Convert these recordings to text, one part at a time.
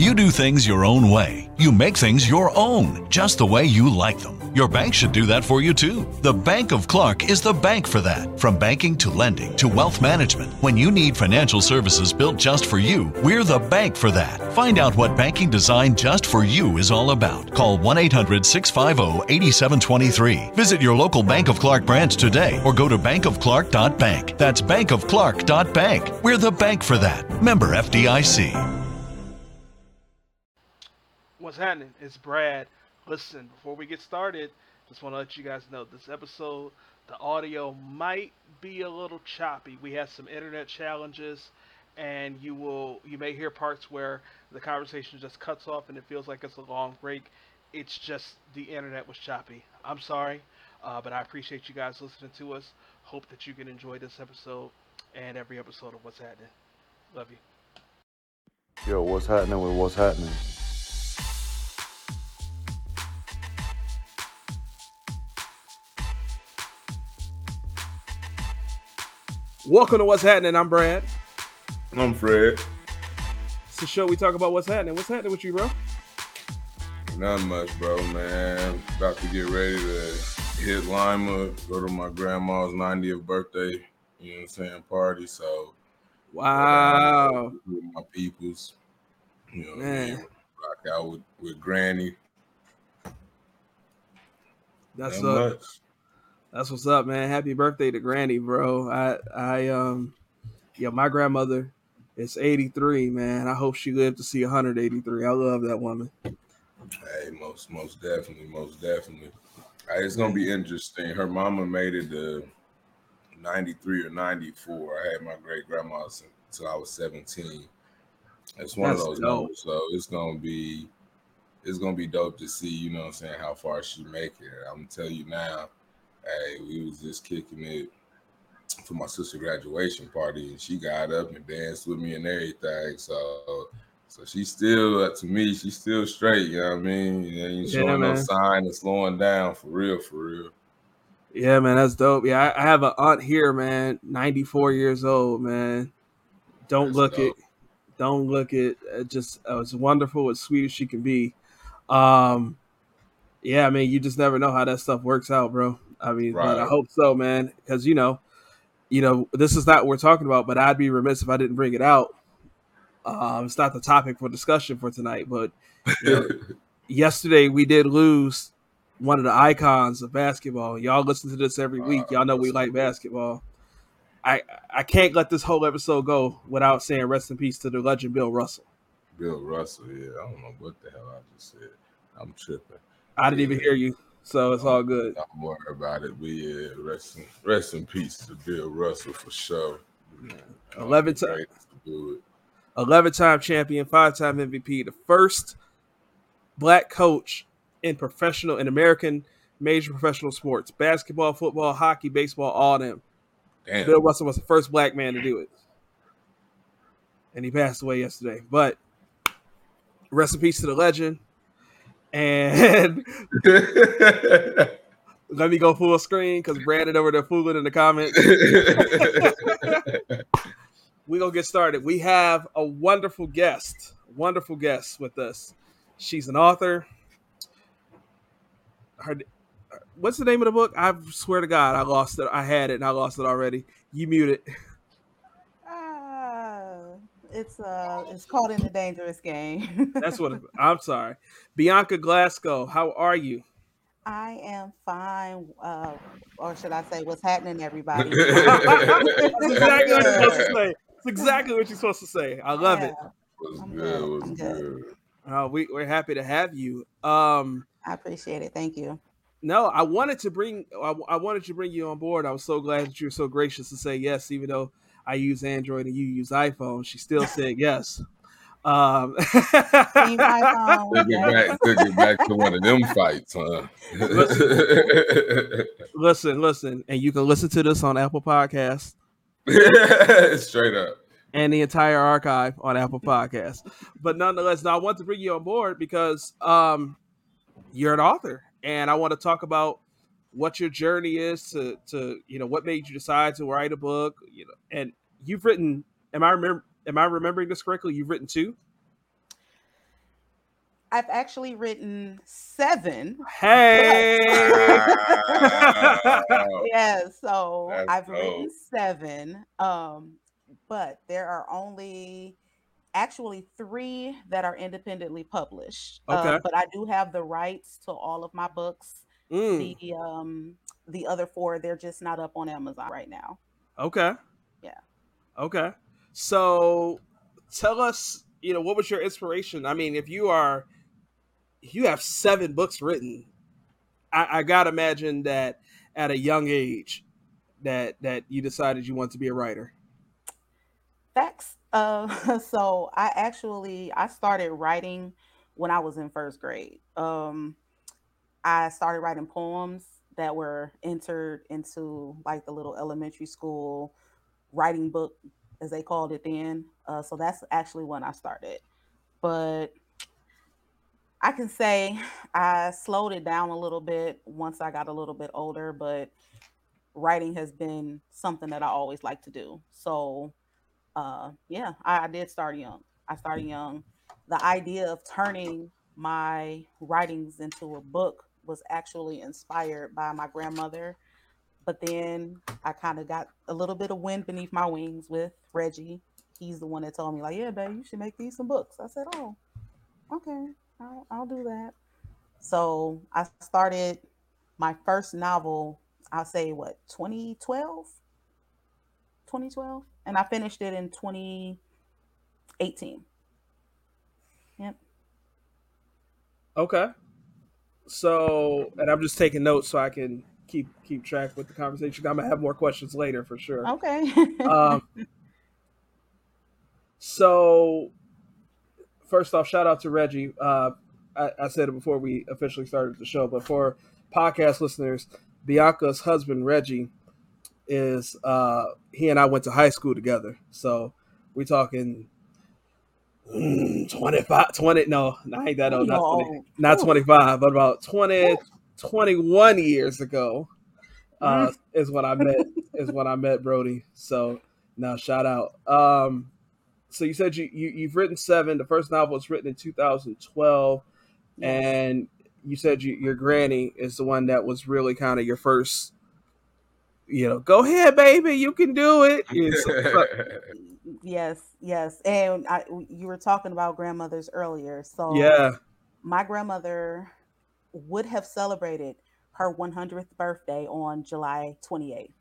You do things your own way. You make things your own, just the way you like them. Your bank should do that for you too. The Bank of Clark is the bank for that. From banking to lending to wealth management, when you need financial services built just for you, we're the bank for that. Find out what banking designed just for you is all about. Call 1 800 650 8723. Visit your local Bank of Clark branch today or go to bankofclark.bank. That's bankofclark.bank. We're the bank for that. Member FDIC. What's happening? It's Brad. Listen, before we get started, just want to let you guys know this episode, the audio might be a little choppy. We had some internet challenges, and you will you may hear parts where the conversation just cuts off and it feels like it's a long break. It's just the internet was choppy. I'm sorry, uh, but I appreciate you guys listening to us. Hope that you can enjoy this episode and every episode of What's Happening. Love you. Yo, what's happening with what's happening? Welcome to What's Happening. I'm Brad. I'm Fred. It's the show we talk about what's happening. What's happening with you, bro? Not much, bro, man. About to get ready to hit Lima, go to my grandma's 90th birthday, you know what I'm saying, party. So, Wow. with my peoples, you know Man. Rock out with, with Granny. That's Not up. much. That's what's up, man. Happy birthday to Granny, bro. I I um yeah, my grandmother is 83, man. I hope she lived to see 183. I love that woman. Hey, most most definitely, most definitely. It's gonna be interesting. Her mama made it to 93 or 94. I had my great grandma until I was 17. It's one That's of those dope. numbers, so it's gonna be it's gonna be dope to see, you know what I'm saying, how far she make it. I'm gonna tell you now, hey, we was just kicking it for my sister graduation party, and she got up and danced with me and everything. So so she's still uh, to me, she's still straight, you know what I mean? You ain't Yeah, showing no sign of slowing down for real, for real. Yeah, man, that's dope. Yeah, I, have an aunt here, man, 94 years old, man. Don't That's look dope. it. Don't look it. it just uh, it's wonderful, as sweet as she can be. Um, yeah, I mean, you just never know how that stuff works out, bro. I mean, but I hope so, man, because you know, you know, this is not what we're talking about, but I'd be remiss if I didn't bring it out. Um, it's not the topic for discussion for tonight, but you know, yesterday we did lose one of the icons of basketball. Y'all listen to this every week. Y'all know we like basketball. I I can't let this whole episode go without saying rest in peace to the legend Bill Russell. Bill Russell, yeah. I don't know what the hell I just said. I'm tripping. I didn't even hear you, so it's all good. Don't worry about it. We yeah, rest in, rest in peace to Bill Russell for sure. 11 ti- great to do it. 11 time champion, five time MVP, the first black coach in professional, in American major professional sports basketball, football, hockey, baseball, all them. Damn. Bill Russell was the first black man to do it. And he passed away yesterday. But rest in peace to the legend. And let me go full screen because Brandon over there fooling in the comments. We're going to get started. We have a wonderful guest, wonderful guest with us. She's an author. Her, what's the name of the book? I swear to God, I lost it. I had it and I lost it already. You muted. Ah, it's uh, it's called in the dangerous game. That's what it, I'm sorry. Beyanka Glasgow, how are you? I am fine. Uh, or should I say, what's happening, everybody? That's exactly what you're supposed to say. It's exactly what you're supposed to say. I love it. Yeah, was I'm good. good. Was good. good. Uh, we, we're happy to have you. Um, I appreciate it. Thank you. no, I wanted to bring I, I wanted to bring you on board. I was so glad that you were so gracious to say yes, even though I use Android and you use iPhone. She still said yes. Um, Team iPhone. Took it back, took it back to one of them fights, huh? listen, listen, and you can listen to this on Apple Podcasts Straight up. and the entire archive on Apple Podcasts. But nonetheless, now I want to bring you on board because um, you're an author, and I want to talk about what your journey is to to you know what made you decide to write a book. You know, and you've written. Am I remember? Am I remembering this correctly? You've written two. I've actually written seven. Hey. Wow. Yeah, so That's I've written seven. Um, but there are only actually three that are independently published. Uh, Okay. but I do have the rights to all of my books. Mm, The um the other four, they're just not up on Amazon right now. okay. Yeah. Okay. So tell us, you know, what was your inspiration? I mean, if you are you have seven books written, I, I gotta imagine that at a young age that that you decided you want to be a writer. Facts. Uh, so I actually I started writing when I was in first grade. Um, I started writing poems that were entered into like the little elementary school writing book, as they called it then. Uh, so that's actually when I started. But I can say I slowed it down a little bit once I got a little bit older, but writing has been something that I always like to do. So uh yeah I, I did start young i started young the idea of turning my writings into a book was actually inspired by my grandmother but then i kind of got a little bit of wind beneath my wings with reggie he's the one that told me like yeah babe you should make these some books i said oh okay i'll, I'll do that so i started my first novel i'll say what 2012 2012 and I finished it in 2018. Yep. Okay. So, and I'm just taking notes so I can keep keep track with the conversation. I'm gonna have more questions later for sure. Okay. Um, so, first off, shout out to Reggie. Uh, I, I said it before we officially started the show, but for podcast listeners, Beyanka's husband Reggie is uh, he and I went to high school together. So we talking mm, 25, 20, no, I ain't that old, not, 20, not 25, but about 20, 21 years ago uh, Mm. is when I met is when I met Brody. So now shout out. Um, so you said you, you you've written seven. The first novel was written in 2012, Yes. and you said you, your granny is the one that was really kind of your first. You know, go ahead, baby, you can do it. So- so- yes, yes. And I, you were talking about grandmothers earlier. So yeah. my grandmother would have celebrated her 100th birthday on July 28th.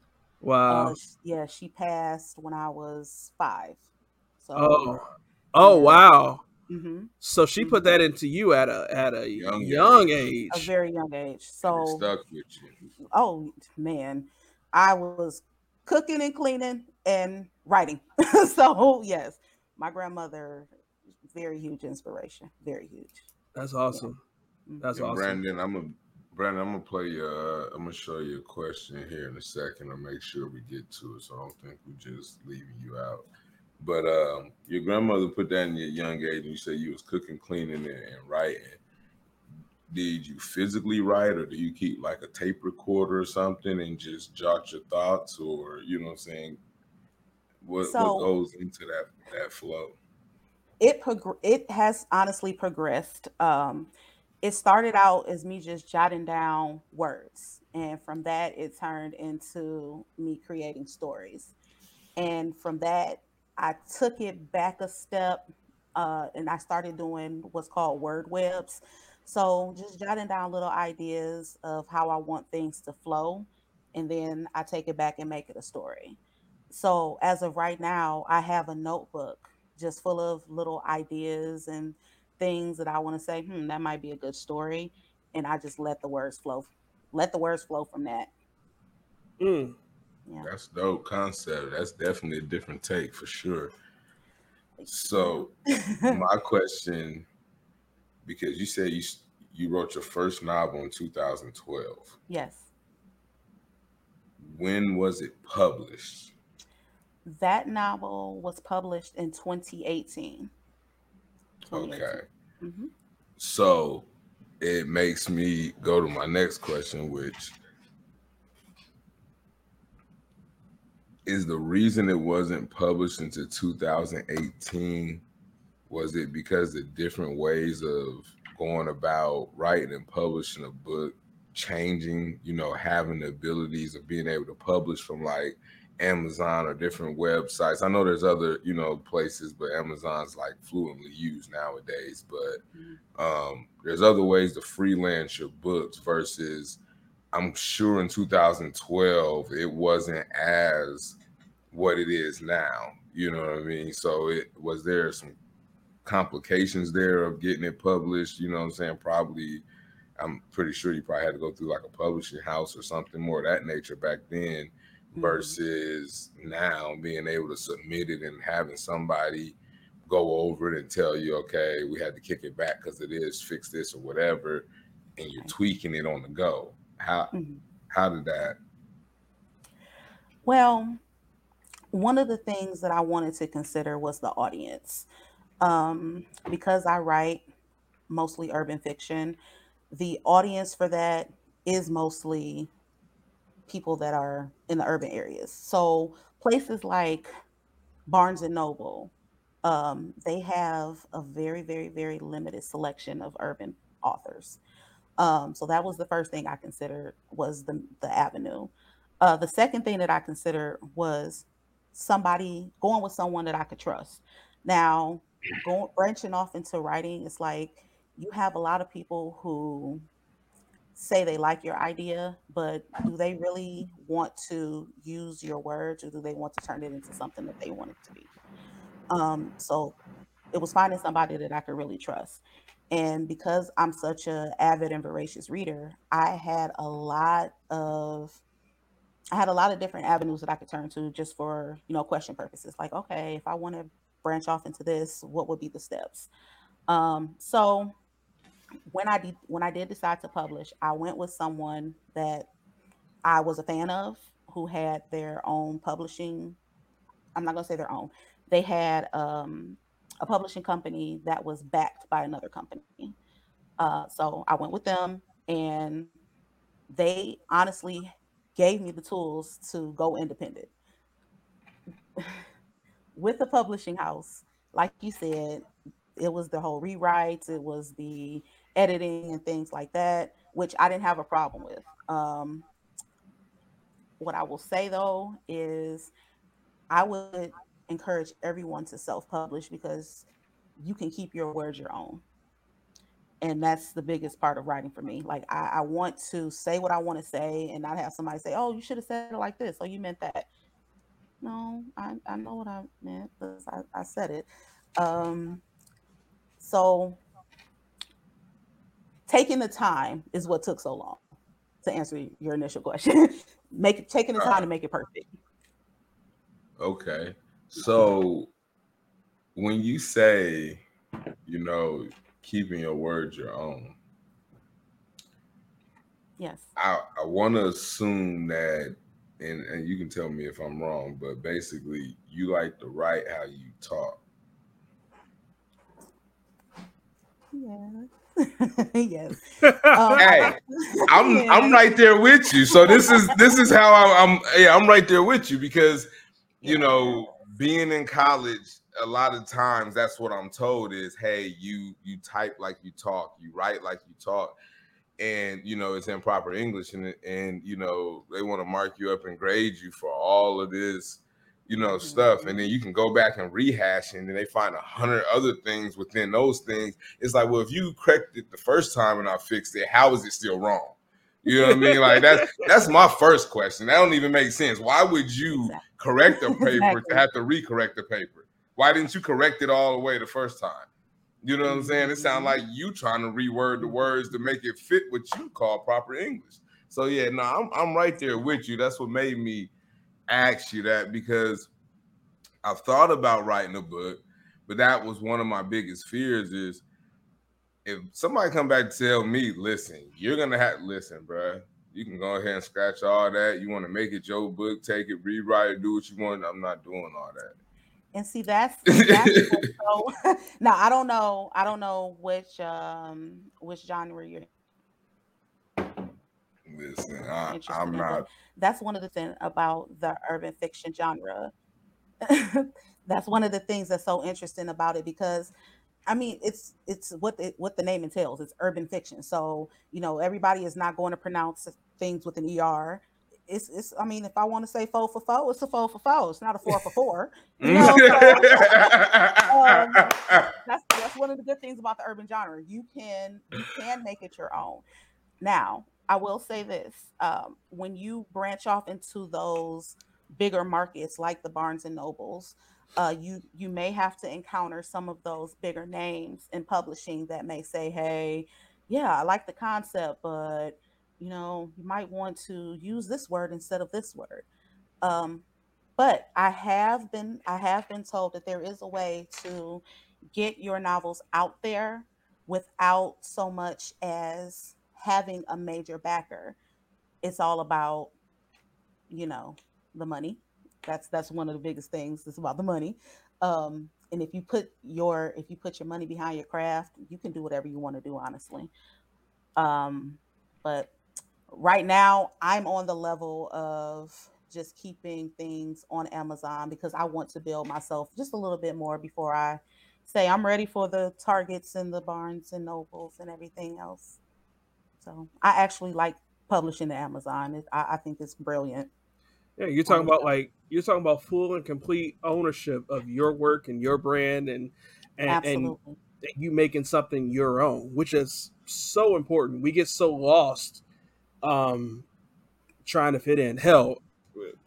Wow. Uh, yeah, she passed when I was five. So, Oh. Oh yeah. wow. hmm So she put that into you at a at a young, Young age. a very young age. So, stuck with you. oh man, I was cooking and cleaning and writing. so yes, my grandmother, very huge inspiration. Very huge. That's awesome. Mhm. That's And awesome. Brandon, I'm a Brandon, I'm gonna play. Uh, I'm gonna show you a question here in a second. I'll make sure we get to it, so I don't think we're just leaving you out. But um, your grandmother put that in your young age, and you said you was cooking, cleaning, and, and writing. Did you physically write, or do you keep like a tape recorder or something and just jot your thoughts, or you know what I'm saying? What So- what goes into that that flow? it prog- it has honestly progressed. Um, it started out as me just jotting down words, and from that, it turned into me creating stories. And from that, I took it back a step, uh, and I started doing what's called word webs. So just jotting down little ideas of how I want things to flow, and then I take it back and make it a story. So as of right now, I have a notebook just full of little ideas and things that I want to say, hmm, that might be a good story. And I just let the words flow, let the words flow from that. Mm. Yeah. That's dope concept. That's definitely a different take for sure. So my question, because you said you you wrote your first novel in 2012. yes, When was it published? That novel was published in 2018. 2018. Okay. Mhm. So it makes me go to my next question, which is the reason it wasn't published until 2018 was it because the different ways of going about writing and publishing a book changing, you know, having the abilities of being able to publish from like Amazon or different websites. I know there's other, you know, places, but Amazon's like fluently used nowadays. But mm-hmm. um, there's other ways to freelance your books versus I'm sure in 2012 it wasn't as what it is now. You know what I mean? So it was there some complications there of getting it published, you know what I'm saying? Probably I'm pretty sure you probably had to go through like a publishing house or something more of that nature back then. Versus now being able to submit it and having somebody go over it and tell you, okay, we had to kick it back because it is fix this or whatever, and you're tweaking it on the go. How mm-hmm. how did that? Well, one of the things that I wanted to consider was the audience. Um, because I write mostly urban fiction, the audience for that is mostly people that are in the urban areas. So places like Barnes and Noble, um, they have a very, very, very limited selection of urban authors. Um, so that was the first thing I considered was the the avenue. Uh, the second thing that I considered was somebody going with someone that I could trust. Now, going branching off into writing, it's like you have a lot of people who say they like your idea, but do they really want to use your words or do they want to turn it into something that they want it to be? Um, so it was finding somebody that I could really trust. And because I'm such a avid and voracious reader, I had a lot of I had a lot of different avenues that I could turn to just for, you know, question purposes. Like, okay, if I want to branch off into this, what would be the steps? Um, so when I did when I did decide to publish, I went with someone that I was a fan of who had their own publishing. I'm not gonna say their own. They had um, a publishing company that was backed by another company. Uh, so I went with them, and they honestly gave me the tools to go independent. with the publishing house, like you said, it was the whole rewrites, it was the editing and things like that, which I didn't have a problem with. Um, what I will say though is I would encourage everyone to self-publish because you can keep your words your own. And that's the biggest part of writing for me. Like I, I, want to say what i want to say and not have somebody say oh you should have said it like this. Oh you meant that. No i, I know what i meant because I, I said it. Um, so taking the time is what took so long to answer your initial question. Make it taking the time to make it perfect. Okay. So when you say, you know, keeping your word your own, yes, I, I want to assume that, and, and you can tell me if I'm wrong, but basically, you like to write how you talk. Yeah. yes. Um, hey, I'm yeah. I'm right there with you. So this is this is how I, I'm. Yeah, I'm right there with you because you know being in college, a lot of times that's what I'm told is, hey, you you type like you talk, you write like you talk, and you know it's improper English, and and you know they want to mark you up and grade you for all of this, you know, mm-hmm. stuff, and then you can go back and rehash, and then they find a hundred other things within those things. It's like, well, if you corrected it the first time and I fixed it, how is it still wrong? You know what I mean? Like that's that's my first question. That don't even make sense. Why would you correct the paper exactly. to have to recorrect the paper? Why didn't you correct it all the way the first time? You know what I'm saying? It sounds like you trying to reword the words to make it fit what you call proper English. So yeah, no, I'm I'm right there with you. That's what made me ask you that because I've thought about writing a book, but that was one of my biggest fears is if somebody come back to tell me, listen, you're gonna have listen, bro. You can go ahead and scratch all that. You want to make it your book, take it, rewrite it, do what you want. I'm not doing all that. And see, that's, that's so, now I don't know. I don't know which um which genre you're. Listen, I, am not. That's one of the things about the urban fiction genre. that's one of the things that's so interesting about it because I mean, it's it's what the, what the name entails. It's urban fiction. So you know, everybody is not going to pronounce things with an er. It's it's. I mean, if I want to say four for four, it's a four for four. It's not a four for four. You know, so, um, that's that's one of the good things about the urban genre. You can you can make it your own. Now, I will say this: um, when you branch off into those bigger markets like the Barnes and Nobles, uh, you you may have to encounter some of those bigger names in publishing that may say, "Hey, yeah, I like the concept, but you know, you might want to use this word instead of this word." Um, but I have been I have been told that there is a way to get your novels out there without so much as having a major backer. It's all about, you know, the money that's that's one of the biggest things. It's about the money. Um, and if you put your if you put your money behind your craft, you can do whatever you want to do, honestly. Um, but right now, I'm on the level of just keeping things on Amazon because I want to build myself just a little bit more before I say I'm ready for the Targets and the Barnes and Nobles and everything else. So I actually like publishing the Amazon. It, I, I think it's brilliant. Yeah, you're talking about like you're talking about full and complete ownership of your work and your brand and and, and you making something your own, which is so important. We get so lost um trying to fit in. Hell,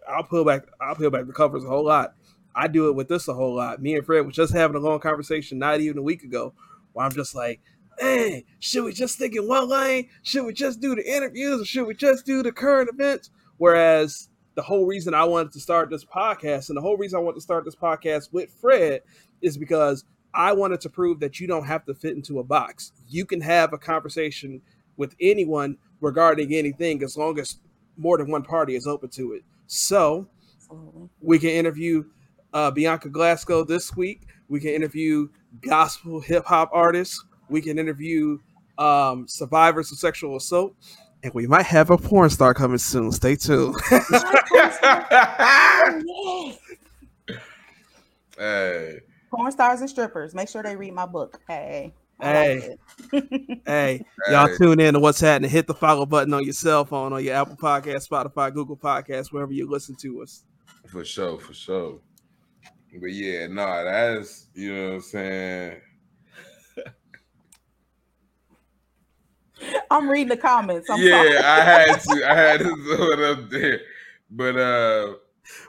I'll pull back I'll peel back the covers a whole lot. I do it with this a whole lot. Me and Fred was just having a long conversation not even a week ago where I'm just like, hey, should we just stick in one lane? Should we just do the interviews or should we just do the current events? Whereas the whole reason I wanted to start this podcast and the whole reason I want to start this podcast with Fred is because I wanted to prove that you don't have to fit into a box. You can have a conversation with anyone regarding anything as long as more than one party is open to it. So we can interview uh, Beyanka Glasgow this week. We can interview gospel hip hop artists. We can interview um, survivors of sexual assault and we might have a porn star coming soon. Stay tuned. hey. Porn stars and strippers. Make sure they read my book. Hey. Hey, hey, y'all tune in to what's happening. Hit the follow button on your cell phone, on your Apple Podcast, Spotify, Google Podcast, wherever you listen to us. For sure, for sure. But yeah, no, nah, that's you know what I'm saying. I'm reading the comments. I'm yeah, sorry. I had to. I had to throw it up there. But uh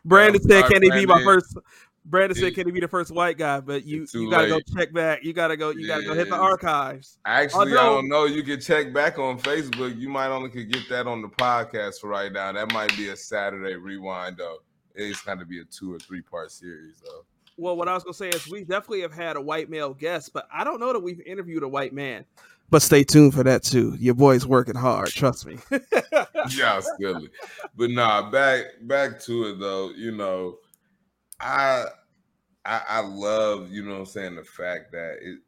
Brandon uh, said, "Can he be my first? Brandon said, "Can he be the first white guy?" But you, you gotta late. go check back. You gotta go. You gotta go hit the archives. Actually, oh, no. I don't know. You can check back on Facebook. You might only could get that on the podcast for right now. That might be a Saturday rewind though. It's gonna be a two or three part series though. Well, what I was gonna say is we definitely have had a white male guest, but I don't know that we've interviewed a white man. But stay tuned for that too. Your boy's working hard. Trust me. yeah, silly. But nah, back back to it though. You know, I I, I love you know what I'm saying the fact that it.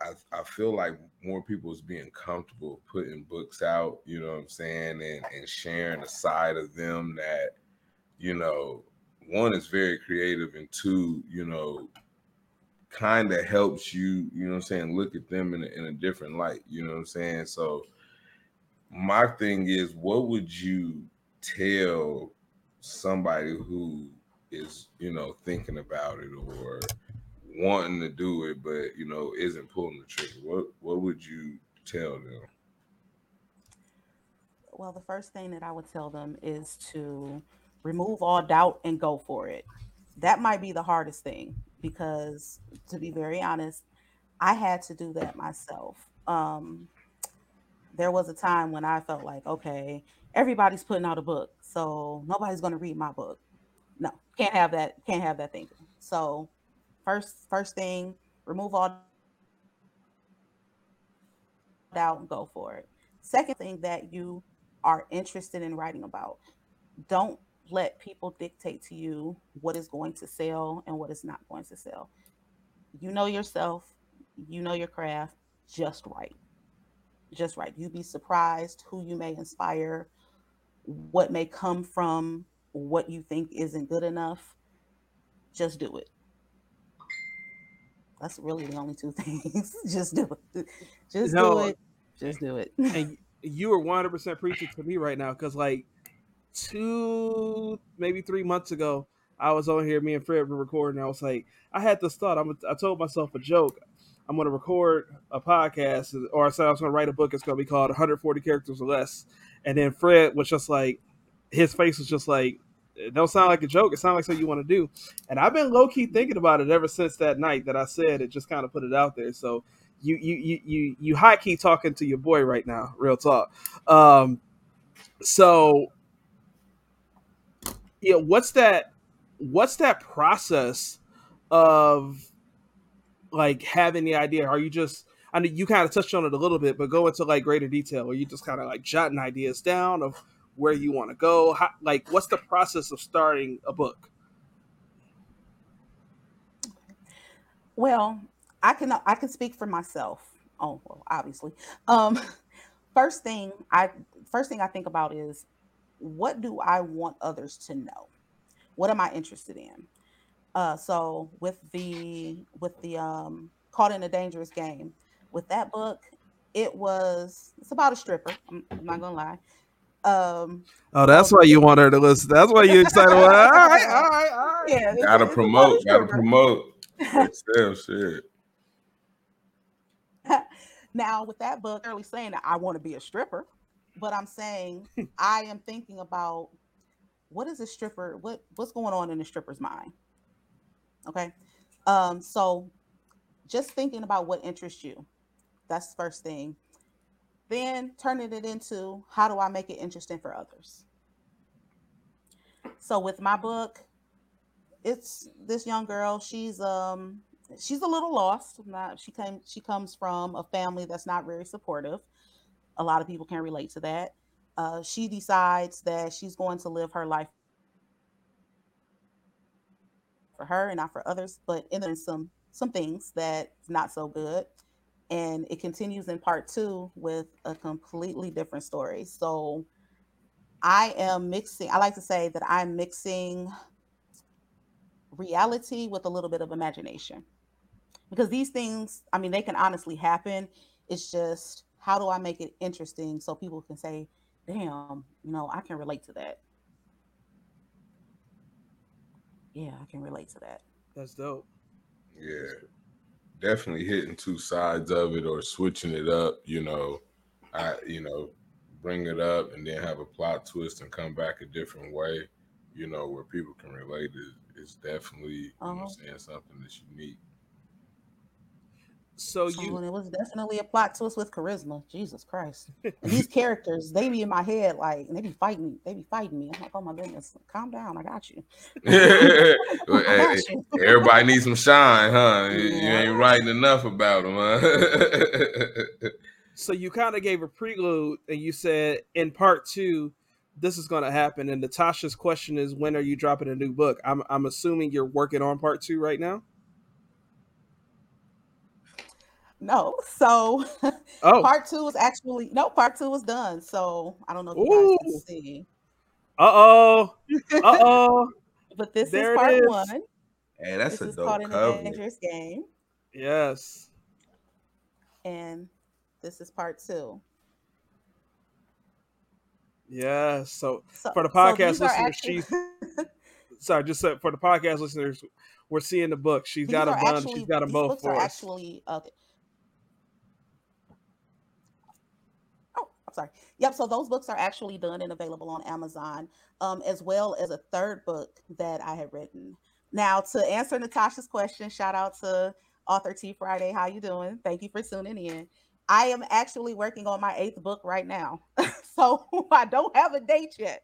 I I feel like more people is being comfortable putting books out. You know what I'm saying, and and sharing a side of them that you know one is very creative and two you know kind of helps you, you know what I'm saying, look at them in a, in a different light, you know what I'm saying? So my thing is what would you tell somebody who is, you know, thinking about it or wanting to do it but, you know, isn't pulling the trigger? What what would you tell them? Well, the first thing that I would tell them is to remove all doubt and go for it. That might be the hardest thing because to be very honest, I had to do that myself. Um, there was a time when I felt like, okay, everybody's putting out a book, so nobody's going to read my book. No, can't have that. Can't have that thinking. So, first, first thing, remove all doubt and go for it. Second thing that you are interested in writing about, don't let people dictate to you what is going to sell and what is not going to sell. You know yourself, you know your craft, just right. Just right. You'd be surprised who you may inspire, what may come from what you think isn't good enough. Just do it. That's really the only two things. Just do it. Just no, do it. Just do it. and you are 100% preaching to me right now because, like, two, maybe three months ago, I was on here, me and Fred were recording. I was like, I had this thought. I'm, I told myself a joke. I'm going to record a podcast, or I said I was going to write a book. It's going to be called 140 Characters or Less. And then Fred was just like, his face was just like, it don't sound like a joke. It sounds like something you want to do. And I've been low key thinking about it ever since that night that I said it. Just kind of put it out there. So you you you you you high key talking to your boy right now. Real talk. Um, so yeah, what's that? What's that process of like having the idea? Are you just I mean, you kind of touched on it a little bit, but go into like greater detail. Are you just kind of like jotting ideas down of where you want to go? How, like, what's the process of starting a book? Well, I can I can speak for myself. Oh, well, obviously. Um, first thing I first thing I think about is what do I want others to know? What am I interested in? Uh, so with the with the um, caught in a dangerous game, with that book, it was it's about a stripper. I'm, I'm not gonna lie. Um, oh, that's why you want her to listen. That's why you excited. all right, all right, all right. Yeah, gotta promote. Gotta promote. Still shit. now, with that book, early saying that I want to be a stripper, but I'm saying I am thinking about what is a stripper? What what's going on in a stripper's mind? Okay, um, so just thinking about what interests you. That's the first thing. Then turning it into how do I make it interesting for others? So with my book, it's this young girl. She's um she's a little lost. Not she came she comes from a family that's not very supportive. A lot of people can relate to that. Uh, she decides that she's going to live her life for her and not for others, but in some some things that's not so good and it continues in part two with a completely different story. So I am mixing, I like to say that I'm mixing reality with a little bit of imagination because these things, I mean, they can honestly happen. It's just how do I make it interesting so people can say, damn, you know, I can relate to that. Yeah, I can relate to that. That's dope. Yeah definitely hitting two sides of it or switching it up. You know, I you know bring it up and then have a plot twist and come back a different way. You know, where people can relate it is definitely uh-huh. you know uh-huh. saying something that's unique. So you it was definitely a plot twist with charisma. Jesus Christ. And these characters, they be in my head like and they be fighting me. They be fighting me. I'm like, oh my goodness, calm down. I got you. I got you. Everybody needs some shine, huh? Yeah. You ain't writing enough about them, huh? so you kind of gave a prelude and you said in part two, this is gonna happen. And Natasha's question is when are you dropping a new book? I'm I'm assuming you're working on part two right now. No. So oh. part two was actually no, part two was done. So I don't know if you Ooh. guys can see. Uh oh. Uh oh. but this there is part is. one. Hey, that's this a dope called cover. In a dangerous game. Yes. And this is part two. Yeah. So, so for the podcast so listeners, actually... she's sorry, just for the podcast listeners, we're seeing the book. She's these got a bunch. She's got them both for us. Actually, okay. Sorry. Yep. So those books are actually done and available on Amazon, um, as well as a third book that I had written. Now, to answer Natasha's question, shout out to Author T Friday. How you doing? Thank you for tuning in. I am actually working on my eighth book right now, so I don't have a date yet.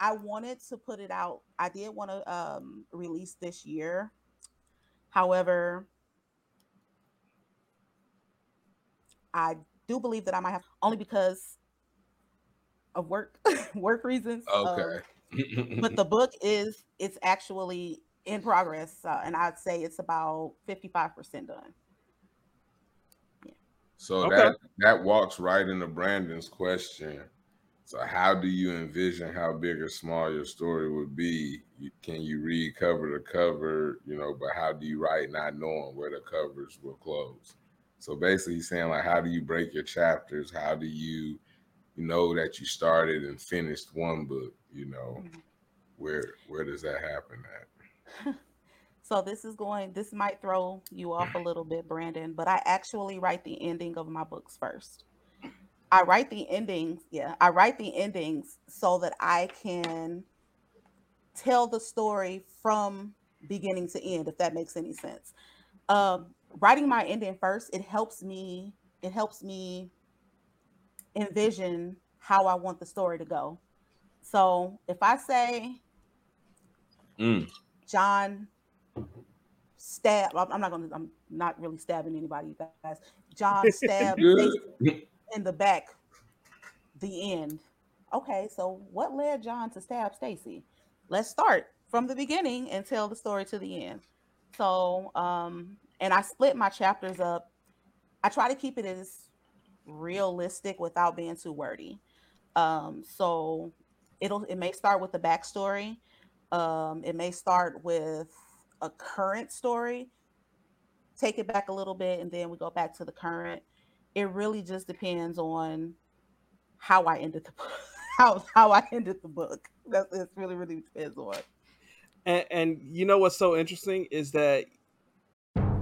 I wanted to put it out. I did want to um, release this year. However, I do believe that I might have only because of work work reasons. Okay. Um, but the book is it's actually in progress, uh, and I'd say it's about fifty five percent done. Yeah. So okay. that that walks right into Brandon's question. So how do you envision how big or small your story would be? Can you read cover to cover, you know, but how do you write not knowing where the covers will close? So basically he's saying like how do you break your chapters? How do you you know that you started and finished one book, you know? Mm-hmm. Where where does that happen at? so this is going this might throw you off a little bit, Brandon, but I actually write the ending of my books first. I write the endings. Yeah, I write the endings so that I can tell the story from beginning to end, if that makes any sense. Um, writing my ending first, it helps me. It helps me envision how I want the story to go. So if I say mm. John stab, I'm not gonna. I'm not really stabbing anybody, guys. John stabbed in the back, the end. Okay, so what led John to stab Stacy? Let's start from the beginning and tell the story to the end. So, um, and I split my chapters up. I try to keep it as realistic without being too wordy. Um, so it'll it may start with the backstory. Um, it may start with a current story, take it back a little bit, and then we go back to the current it really just depends on how I ended the book. How how I ended the book. That's it really, really depends on. And, and you know what's so interesting is that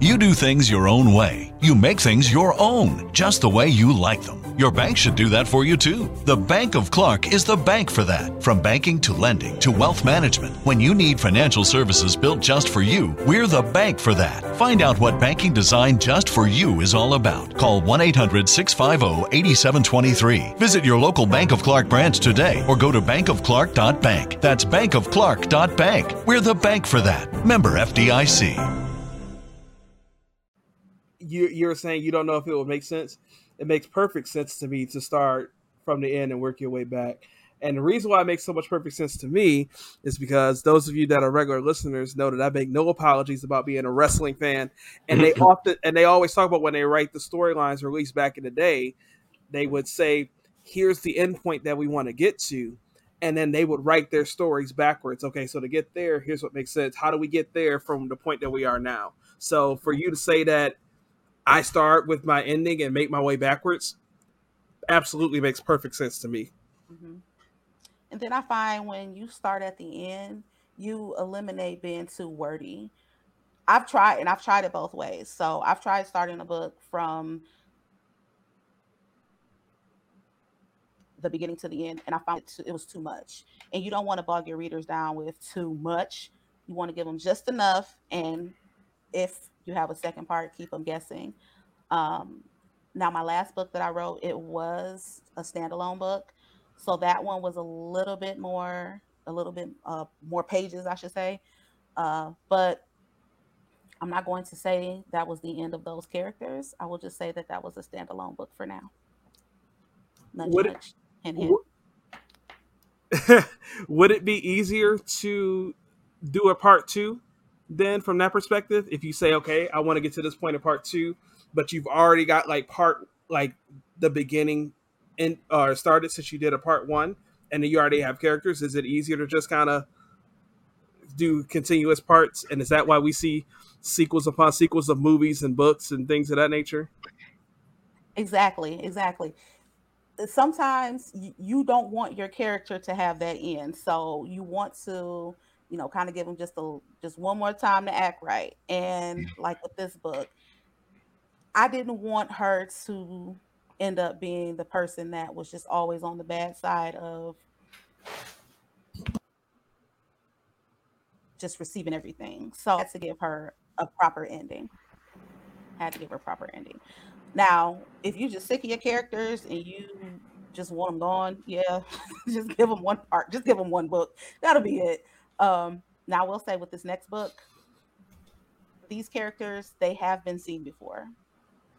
you do things your own way. You make things your own, just the way you like them. Your bank should do that for you too. The Bank of Clark is the bank for that. From banking to lending to wealth management, when you need financial services built just for you, we're the bank for that. Find out what banking designed just for you is all about. Call 1 800 650 8723. Visit your local Bank of Clark branch today or go to bankofclark.bank. That's bankofclark.bank. We're the bank for that. Member FDIC you, you're saying you don't know if it would make sense. It makes perfect sense to me to start from the end and work your way back. And the reason why it makes so much perfect sense to me is because those of you that are regular listeners know that I make no apologies about being a wrestling fan. And they often and they always talk about when they write the storylines, or at least back in the day, they would say, "Here's the end point that we want to get to," and then they would write their stories backwards. Okay, so to get there, here's what makes sense. How do we get there from the point that we are now? So for you to say that I start with my ending and make my way backwards absolutely makes perfect sense to me. Mm-hmm. And then I find when you start at the end, you eliminate being too wordy. I've tried, and I've tried it both ways. So I've tried starting a book from the beginning to the end, and I found it, too, it was too much. And you don't want to bog your readers down with too much. You want to give them just enough. And if you have a second part, keep them guessing. Um, now, my last book that I wrote, it was a standalone book. So that one was a little bit more, a little bit uh, more pages, I should say. Uh, but I'm not going to say that was the end of those characters. I will just say that that was a standalone book for now. Nudge, would, nudge, it, hint, hint. would it be easier to do a part two then from that perspective if you say okay i want to get to this point of part two but you've already got like part like the beginning and or started since you did a part one and you already have characters is it easier to just kind of do continuous parts? And is that why we see sequels upon sequels of movies and books and things of that nature? Exactly exactly. Sometimes you don't want your character to have that end so you want to you know, kind of give them just a just one more time to act right. And like with this book, I didn't want her to end up being the person that was just always on the bad side of just receiving everything. So I had to give her a proper ending. I had to give her a proper ending. Now, if you just sick of your characters and you just want them gone, yeah, just give them one part, just give them one book. That'll be it. Um, now, I will say with this next book, these characters they have been seen before.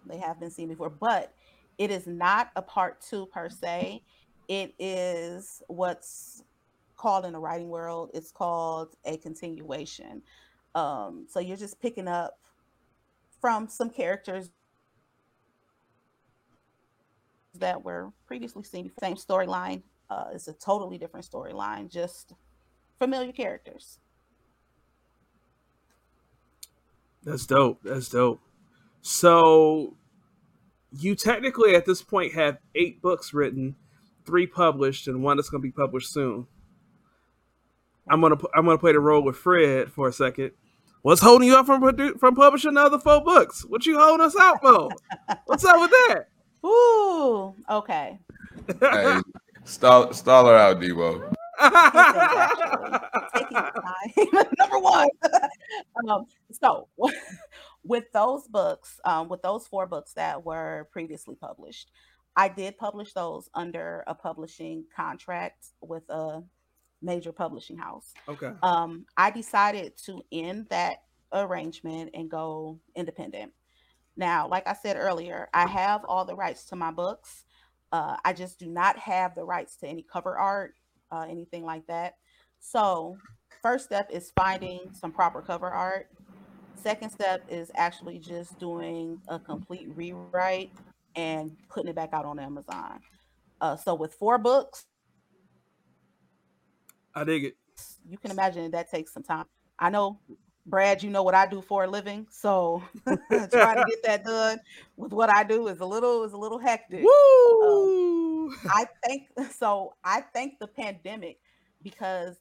They have been seen before, but it is not a part two per se. It is what's called in the writing world. It's called a continuation. Um, so you're just picking up from some characters that were previously seen, same storyline, Uh, it's a totally different storyline, just familiar characters. That's dope. That's dope. So you technically at this point have eight books written, three published, and one that's going to be published soon. I'm gonna I'm gonna play the role with Fred for a second. What's holding you up from from publishing another four books? What you holding us out for? What's up with that? Ooh, okay. hey, stall, stall her out, Debo. Number one. um, so with those books, um, with those four books that were previously published, I did publish those under a publishing contract with a major publishing house. Okay. Um, I decided to end that arrangement and go independent. Now, like I said earlier, I have all the rights to my books. Uh, I just do not have the rights to any cover art, uh, anything like that. So, first step is finding some proper cover art. Second step is actually just doing a complete rewrite and putting it back out on Amazon. Uh, so, with four books, I dig it. You can imagine that takes some time. I know, Brad, you know what I do for a living, so trying to get that done with what I do is a little is a little hectic. Woo! Um, I think so. I thank the pandemic because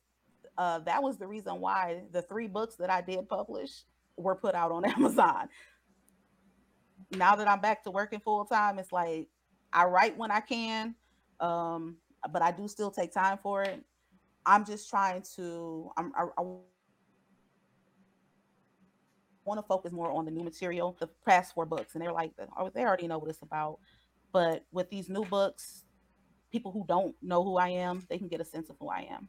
uh, that was the reason why the three books that I did publish were put out on Amazon. Now that I'm back to working full time, it's like I write when I can, um, but I do still take time for it. I'm just trying to. I'm, I, I want to focus more on the new material, the past four books, and they're like, they already know what it's about. But with these new books, people who don't know who I am, they can get a sense of who I am.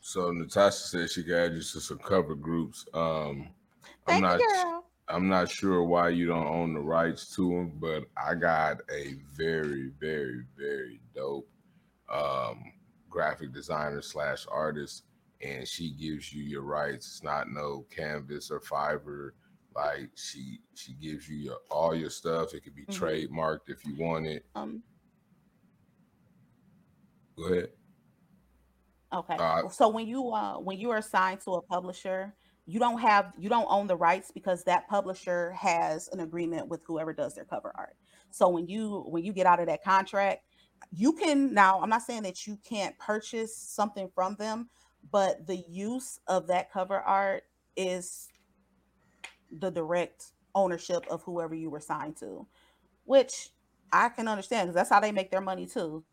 So Natasha said she could add you to some cover groups. Um, I'm Thank not. you, girl. I'm not sure why you don't own the rights to them, but I got a very, very, very dope um, graphic designer slash artist, and she gives you your rights. It's not no Canvas or Fiverr. Like she she gives you your all your stuff. It could be Mhm. trademarked if you want it. Um, Go ahead. okay. Uh, so when you uh when you are assigned to a publisher, you don't have you don't own the rights because that publisher has an agreement with whoever does their cover art. So when you when you get out of that contract, you can now I'm not saying that you can't purchase something from them, but the use of that cover art is the direct ownership of whoever you were signed to, which I can understand because that's how they make their money too.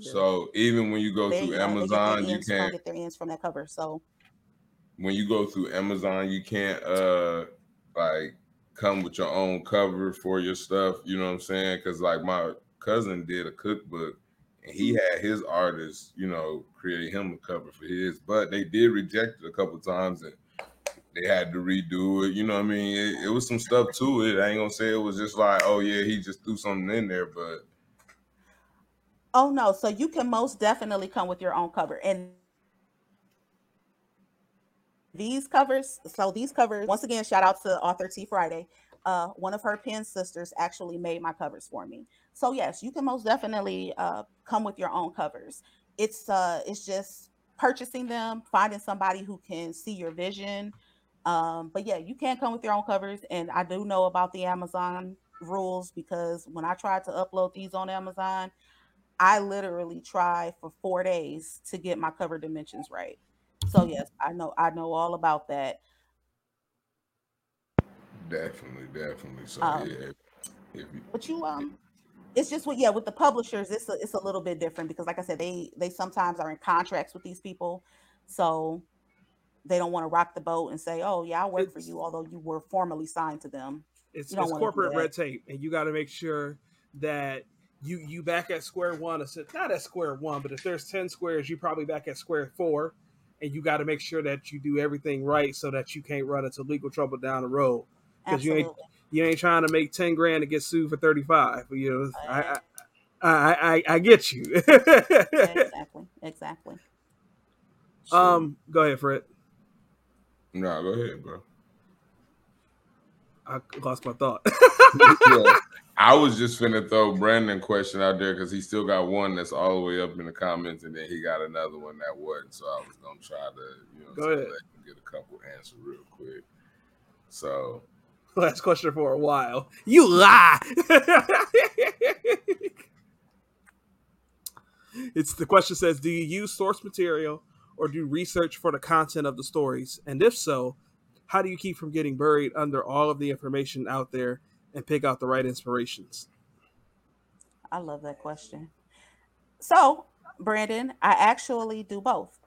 So even when you go They, through they get their Amazon, you can't. get their ends from that cover. So when you go through Amazon, you can't uh like come with your own cover for your stuff. You know what I'm saying? Because like my cousin did a cookbook and he had his artist, you know, create him a cover for his, but they did reject it a couple times and they had to redo it. You know what I mean? It, it was some stuff to it. I ain't gonna say it was just like, oh yeah, he just threw something in there, but Oh no, so you can most definitely come with your own cover. And these covers, so these covers, once again, shout out to author T Friday. Uh, one of her pen sisters actually made my covers for me. So yes, you can most definitely uh, come with your own covers. It's uh, it's just purchasing them, finding somebody who can see your vision. Um, but yeah, you can come with your own covers, and I do know about the Amazon rules because when I tried to upload these on Amazon, I literally tried for four days to get my cover dimensions right. So yes, I know I know all about that. definitely, definitely. So Um, yeah, if you, But you um it's just what yeah, with the publishers, it's a it's a little bit different because like I said, they they sometimes are in contracts with these people. So they don't want to rock the boat and say, Oh yeah, I'll work for you, although you were formally signed to them. It's, it's corporate red tape, and you got to make sure that you you back at square one. It's not at square one, but if there's ten squares, you probably back at square four, and you got to make sure that you do everything right so that you can't run into legal trouble down the road because you ain't- You ain't trying to make ten grand to get sued for thirty five. You know, I I, I, I, I get you. exactly. Exactly. um, go ahead, Fred. no, go ahead, bro. I lost my thought. yeah. I was just finna throw Brandon question out there because he still got one that's all the way up in the comments, and then he got another one that wasn't. So I was gonna try to, you know, Go ahead. get a couple answers real quick. So Last question for a while. You lie. it's the question says, do you use source material or do research for the content of the stories? And if so, how do you keep from getting buried under all of the information out there and pick out the right inspirations? I love that question. So, Brandon, I actually do both.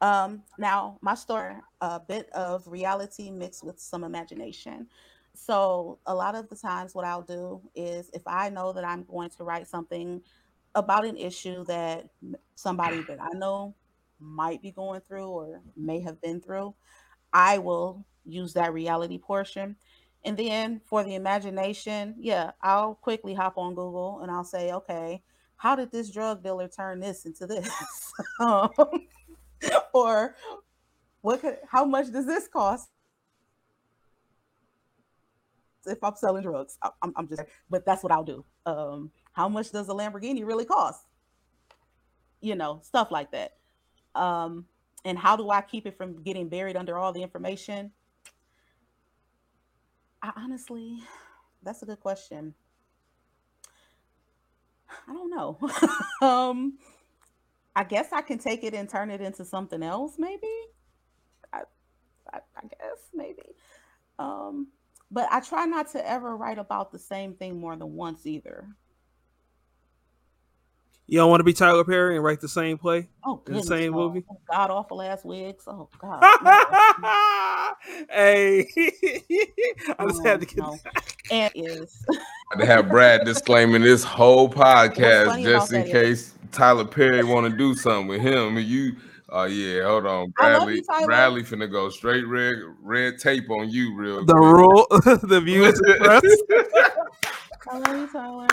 Um, now, my story, a bit of reality mixed with some imagination. So, a lot of the times, what I'll do is if I know that I'm going to write something about an issue that somebody that I know might be going through or may have been through, I will use that reality portion. And then for the imagination, yeah, I'll quickly hop on Google and I'll say, okay, how did this drug dealer turn this into this? Um, or what could, how much does this cost if I'm selling drugs? I'm, I'm just, but that's what I'll do. Um, how much does a Lamborghini really cost? You know, stuff like that. Um, and how do I keep it from getting buried under all the information? I honestly, that's a good question. I don't know. um, I guess I can take it and turn it into something else, maybe. I, I, I guess maybe. Um, but I try not to ever write about the same thing more than once either. You don't want to be Tyler Perry and write the same play? Oh, In the same no. movie? God awful ass wigs. Oh God. hey, I just had to get No, no. And is I have Brad disclaiming this whole podcast just in that case Tyler Perry want to do something with him. And you, oh yeah, hold on, Bradley. you, Tyler. Bradley finna go straight red red tape on you, real the quick. rule, the views expressed. I love you, Tyler.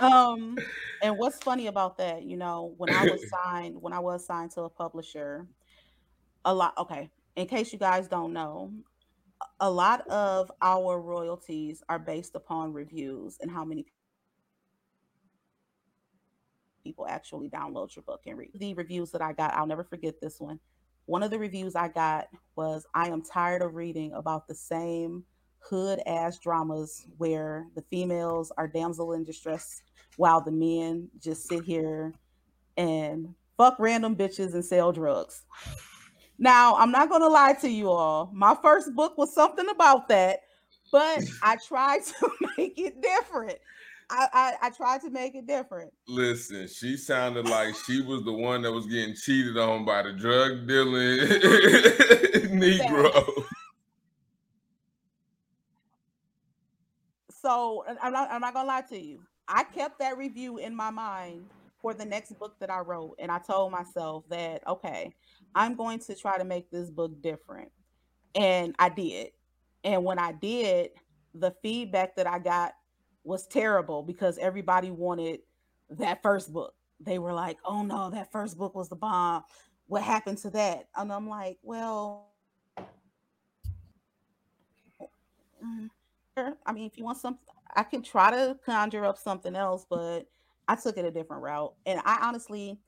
Um, and what's funny about that, you know, when I was signed, when I was signed to a publisher, a lot. Okay, in case you guys don't know, a lot of our royalties are based upon reviews and how many people actually download your book and read. The reviews that I got, I'll never forget this one. One of the reviews I got was I am tired of reading about the same hood ass dramas where the females are damsel in distress while the men just sit here and fuck random bitches and sell drugs. Now, I'm not going to lie to you all. My first book was something about that, but I tried to make it different. I, I, I tried to make it different. Listen, she sounded like she was the one that was getting cheated on by the drug dealing Negro. So I'm not I'm not gonna lie to you. I kept that review in my mind for the next book that I wrote, and I told myself that okay, I'm going to try to make this book different, and I did. And when I did, the feedback that I got was terrible because everybody wanted that first book. They were like, "Oh no, that first book was the bomb. What happened to that?" And I'm like, "Well." mm, I mean, if you want something, I can try to conjure up something else, but I took it a different route. And I honestly,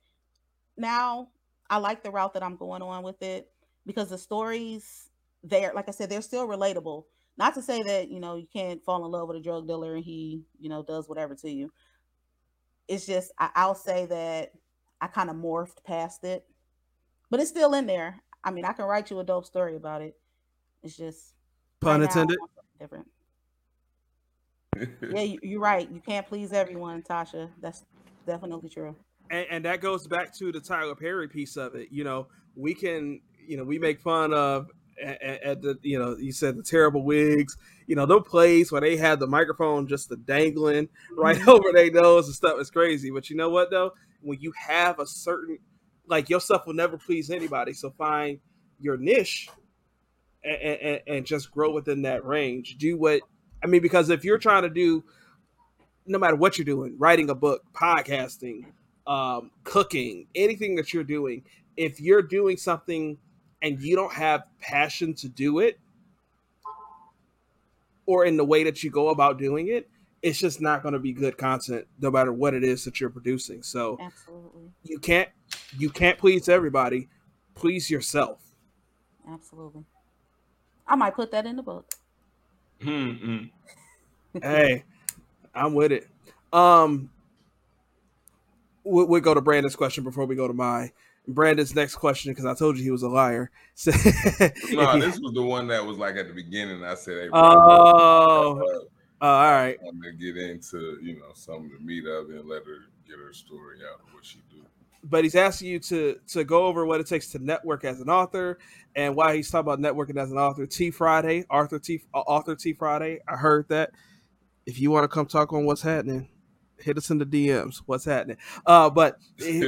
now I like the route that I'm going on with it because the stories there, like I said, they're still relatable. Not to say that, you know, you can't fall in love with a drug dealer and he, you know, does whatever to you. It's just, I, I'll say that I kind of morphed past it, but it's still in there. I mean, I can write you a dope story about it. It's just, Pun right intended. something different. Yeah, you, you're right. You can't please everyone, Tasha. That's definitely true. and, and that goes back to the Tyler Perry piece of it. You know, we can, you know, we make fun of at, at the, you know, you said the terrible wigs. You know, those plays where they have the microphone just the dangling right mm-hmm. over their nose and stuff is crazy. But you know what though, when you have a certain, like your stuff will never please anybody. So find your niche and, and, and just grow within that range. Do what I mean, because if you're trying to do, no matter what you're doing, writing a book, podcasting, um, cooking, anything that you're doing, if you're doing something and you don't have passion to do it, or in the way that you go about doing it, it's just not going to be good content no matter what it is that you're producing. So Absolutely. you can't you can't please everybody. Please yourself. Absolutely. I might put that in the book. Hey, I'm with it. Um, we'll, we'll go to Brandon's question before we go to my Brandon's next question because I told you he was a liar. So, No, this was the one that was like at the beginning. I said, "Hey, bro, Oh. uh, Uh, all right. I'm gonna get into you know some of the meat of it and let her get her story out of what she do." But he's asking you to to go over what it takes to network as an author and why he's talking about networking as an author. T Friday, Arthur T uh, author T Friday. I heard that. If you want to come talk on what's happening, hit us in the DMs. What's happening? Uh, but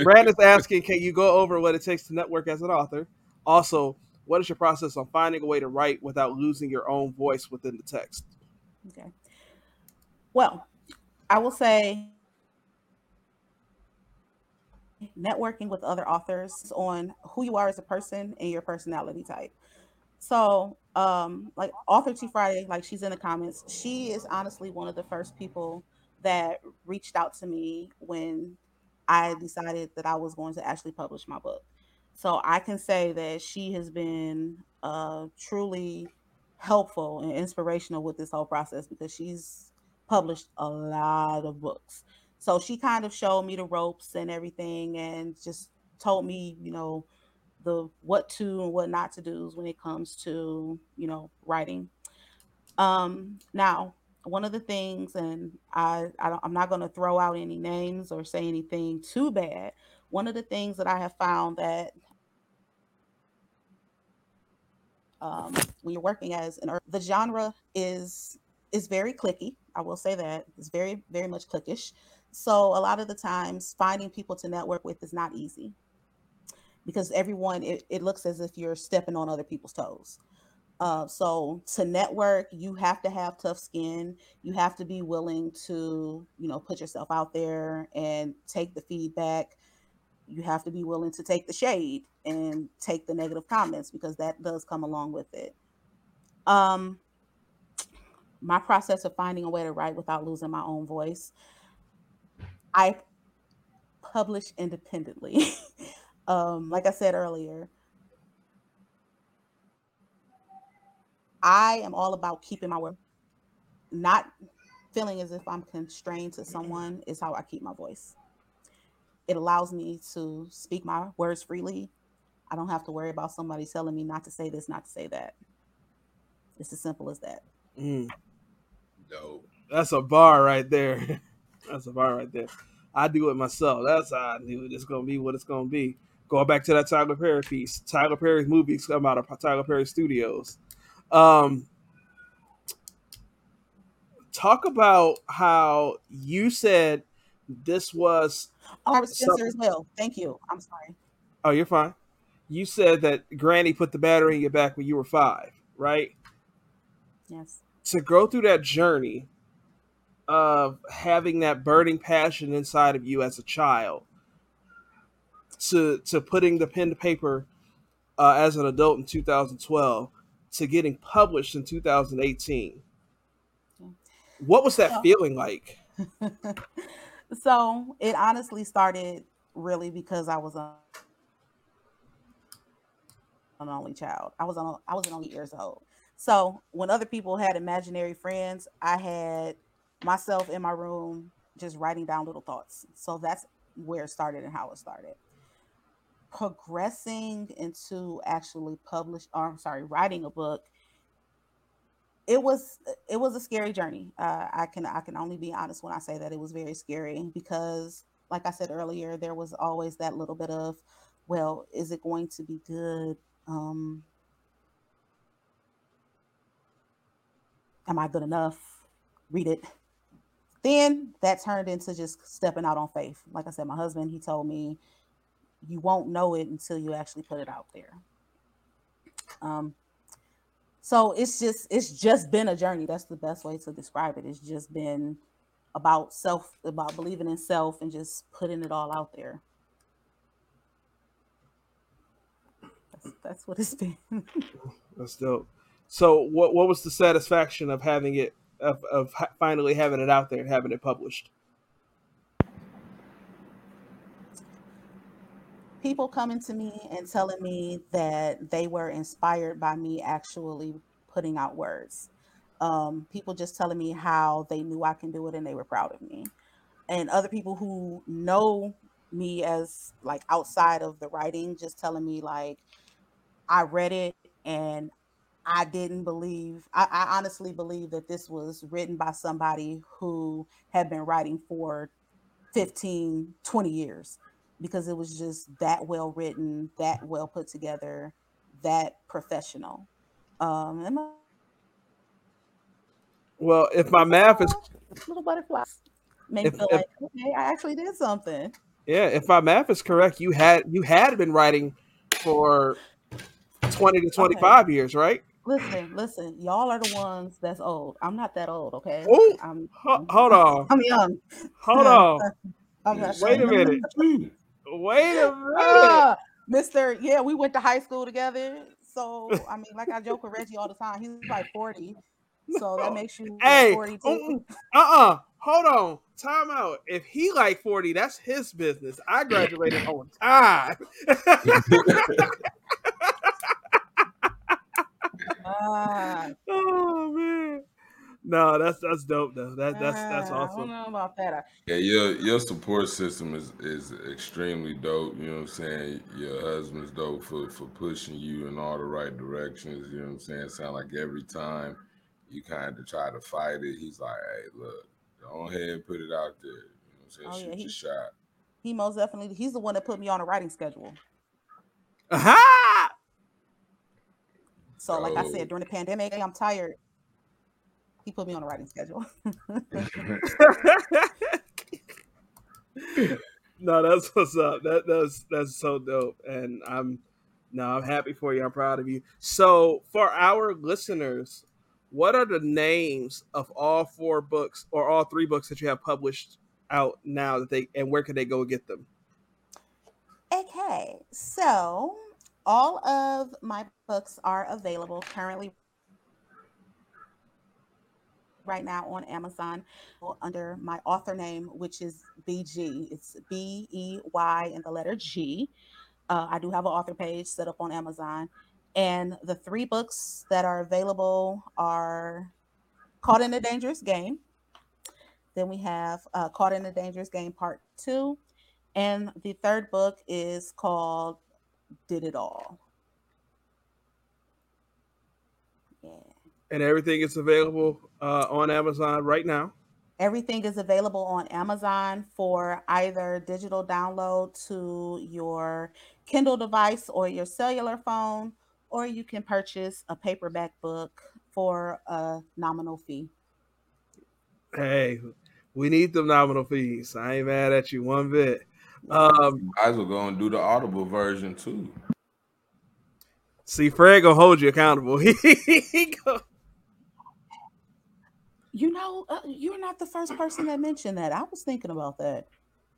Brandon's asking, can you go over what it takes to network as an author? Also, what is your process on finding a way to write without losing your own voice within the text? Okay. Well, I will say networking with other authors on who you are as a person and your personality type. So, um, like author T Friday, like she's in the comments, she is honestly one of the first people that reached out to me when I decided that I was going to actually publish my book. So I can say that she has been uh, truly helpful and inspirational with this whole process because she's published a lot of books. So she kind of showed me the ropes and everything and just told me, you know, the what to and what not to do when it comes to, you know, writing. Um now, one of the things and I, I I'm not going to throw out any names or say anything too bad. One of the things that I have found that um, when you're working as an the genre is is very clicky. I will say that it's very very much clickish. So a lot of the times, finding people to network with is not easy because everyone it, it looks as if you're stepping on other people's toes. Uh, so to network, you have to have tough skin. You have to be willing to, you know, put yourself out there and take the feedback. You have to be willing to take the shade and take the negative comments because that does come along with it. Um, my process of finding a way to write without losing my own voice. I publish independently. um, like I said earlier, I am all about keeping my word. Not feeling as if I'm constrained to someone is how I keep my voice. It allows me to speak my words freely. I don't have to worry about somebody telling me not to say this, not to say that. It's as simple as that. Mm, Dope. that's a bar right there. that's a bar right there. I do it myself. That's how I knew it. it's gonna be what it's gonna be. Going back to that Tyler Perry piece. Tyler Perry's movies come out of Tyler Perry Studios. Um, talk about how you said this was. Oh, I was Spencer as well. Thank you. I'm sorry. Oh, you're fine. You said that Granny put the battery in your back when you were five, right? Yes. to go through that journey of having that burning passion inside of you as a child to to putting the pen to paper uh, as an adult in 2012 to getting published in 2018 what was that Yeah. feeling like so it honestly started really because I was a, an only child. I was on I was only years old. So when other people had imaginary friends, I had myself in my room just writing down little thoughts. So that's where it started and how it started. Progressing into actually publish or I'm sorry, writing a book it was it was a scary journey. Uh, I can I can only be honest when I say that it was very scary because, like I said earlier, there was always that little bit of, well, is it going to be good? Um, am I good enough? Read it. Then that turned into just stepping out on faith. Like I said, my husband he told me, you won't know it until you actually put it out there. Um, so it's just it's just been a journey. That's the best way to describe it. It's just been about self about believing in self and just putting it all out there. That's, that's what it's been. That's dope. So what what was the satisfaction of having it of, of finally having it out there and having it published? People coming to me and telling me that they were inspired by me actually putting out words. Um, people just telling me how they knew I can do it and they were proud of me. And other people who know me as like outside of the writing, just telling me like I read it and I didn't believe, I, I, honestly believe that this was written by somebody who had been writing for 15, 20 years because it was just that well written, that well put together, that professional. Um, well, if my math is little butterflies, maybe feel like okay, I actually did something. Yeah, if my math is correct, you had you had been writing for twenty to twenty five okay. years, right? Listen, listen, y'all are the ones that's old. I'm not that old, okay? I'm, I'm, hold on. I'm young. Hold on. I'm not Wait a minute. Wait a minute. Uh, Mister, yeah, we went to high school together. So I mean, like I joke with Reggie all the time. He's like 40. So that makes you hey, 42. Uh-uh. Hold on. Time out. If he like 40, that's his business. I graduated on time. Ah. Oh man. No, that's that's dope though. That that's that's awesome. I don't know about that. Yeah, your your support system is is extremely dope. You know what I'm saying? Your husband's dope for for pushing you in all the right directions. You know what I'm saying? Sound like every time you kind of try to fight it, he's like, "Hey, look, go ahead and put it out there." You know what I'm saying? Oh, Shoot yeah, your shot. He most definitely. He's the one that put me on a writing schedule. Aha! So, like I said, during the pandemic, I'm tired. He put me on a writing schedule. no, that's what's up. That that's that's so dope, and I'm no, I'm happy for you. I'm proud of you. So, for our listeners, what are the names of all four books or all three books that you have published out now that they and where can they go get them? Okay, so all of my books are available currently right now on Amazon under my author name, which is Bey G. It's B E Y and the letter G. Uh, I do have an author page set up on Amazon. And the three books that are available are Caught in a Dangerous Game. Then we have uh, Caught in a Dangerous Game Part Two. And the third book is called Did It All. Yeah. And everything is available uh, on Amazon right now. Everything is available on Amazon for either digital download to your Kindle device or your cellular phone or you can purchase a paperback book for a nominal fee. Hey, we need the nominal fees. I ain't mad at you one bit. Um, I was going to do the Audible version too. See, Fred gonna hold you accountable. you know, uh, you're not the first person that mentioned that. I was thinking about that.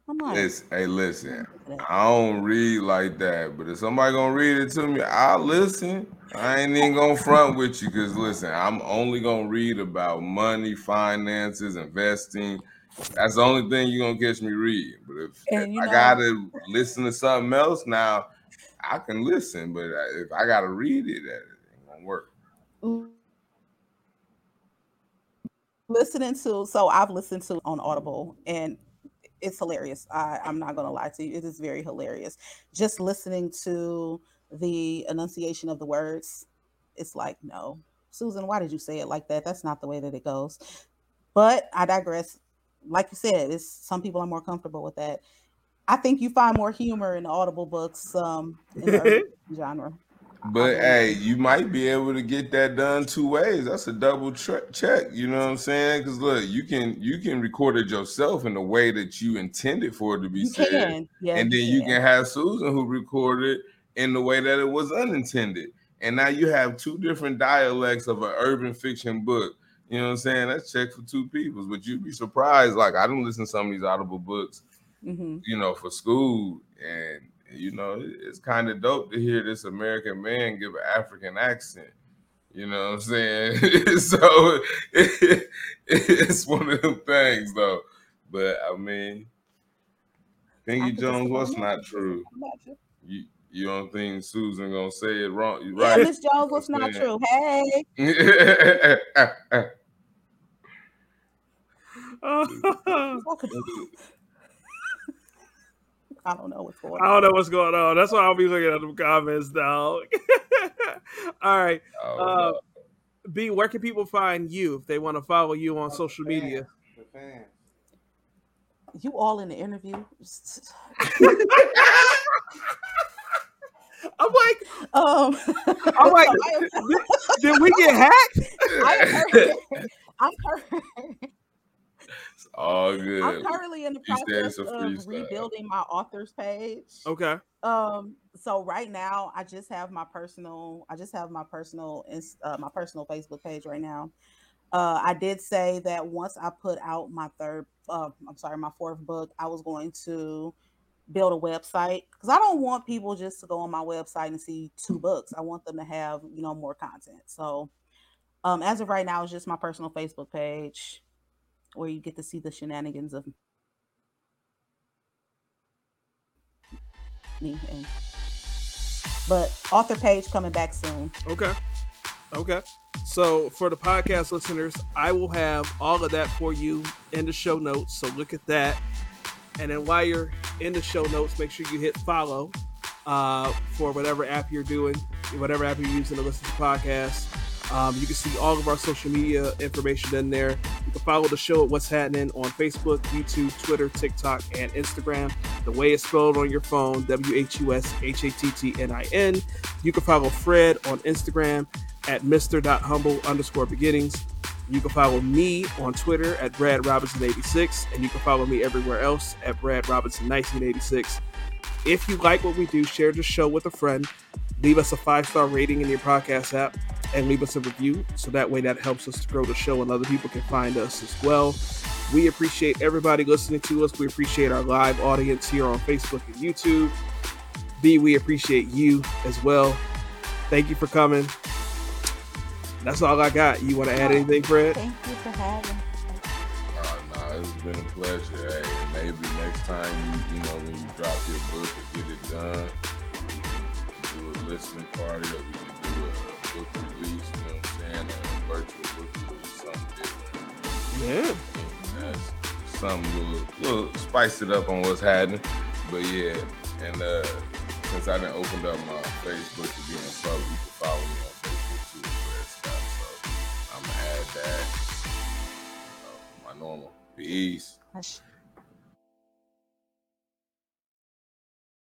I'm like, listen, hey, listen. I don't read like that, but if somebody gonna read it to me, I'll listen. I ain't even gonna front with you because listen, I'm only gonna read about money, finances, investing. That's the only thing you're gonna catch me reading. But if, if I gotta listen to something else now, I can listen. But uh, if I gotta read it, that ain't gonna work. Listening to so I've listened to on Audible and it's hilarious. I, I'm not gonna lie to you. It is very hilarious. Just listening to the enunciation of the words, it's like, no, Susan, why did you say it like that? That's not the way that it goes. But I digress. Like you said, it's some people are more comfortable with that. I think you find more humor in the audible books um, in the genre. But hey, you might be able to get that done two ways. That's a double tra- check. You know what I'm saying? Because look, you can you can record it yourself in the way that you intended for it to be you said, can. Yeah, and then you can. can have Susan who recorded in the way that it was unintended. And now you have two different dialects of an urban fiction book. You know what I'm saying? That's check for two peoples. But you'd be surprised. Like I don't listen to some of these audible books, mm-hmm. you know, for school and you know, it's kind of dope to hear this American man give an African accent. You know what I'm saying? so it, it's one of them things, though. But I mean, Pinky Jones, what's not true? You you don't think Susan gonna say it wrong? You right? Yeah, Miss Jones, what's not true? Hey. I don't know what's going on. I don't know what's going on. That's why I'll be looking at the comments, dog. All right. Oh, uh, no. Bey, where can people find you if they want to follow you on social media? You all in the interview. I'm like, um, I'm like, did, did we get hacked? I'm, I'm, it's all good. I'm currently in the process of rebuilding my authors page. Okay. Um. So right now, I just have my personal. I just have my personal. Uh, my personal Facebook page right now. Uh, I did say that once I put out my third. Uh, I'm sorry, my fourth book. I was going to build a website because I don't want people just to go on my website and see two books. I want them to have you know more content. So, um, as of right now, it's just my personal Facebook page where you get to see the shenanigans of me and but author page coming back soon. Okay. Okay. So for the podcast listeners, I will have all of that for you in the show notes. So look at that. And then while you're in the show notes, make sure you hit follow uh, for whatever app you're doing, whatever app you're using to listen to podcasts. Um, you can see all of our social media information in there. You can follow the show at Whus Hattnin on Facebook, YouTube, Twitter, TikTok, and Instagram. The way it's spelled on your phone, W H U S H A T T N I N. You can follow Fred on Instagram at Mr. underscore beginnings. You can follow me on Twitter at Brad Robinson86, and you can follow me everywhere else at Brad Robinson1986. If you like what we do, share the show with a friend. Leave us a five star rating in your podcast app and leave us a review. So that way, that helps us to grow the show and other people can find us as well. We appreciate everybody listening to us. We appreciate our live audience here on Facebook and YouTube. Bey, we appreciate you as well. Thank you for coming. That's all I got. You want to add anything, Fred? Thank you for having. Uh, no, it's been a pleasure. Hey, maybe next time you, you know, when you drop your book or get it done, do a listening party or we can do a book release. You know what I'm saying? A virtual book release, something different. Yeah. That's something little, little spice it up on what's happening. But yeah, and uh, since I didn't opened up my Facebook to be in public, you can follow me on Facebook too. I'mma add that. my normal. Peace.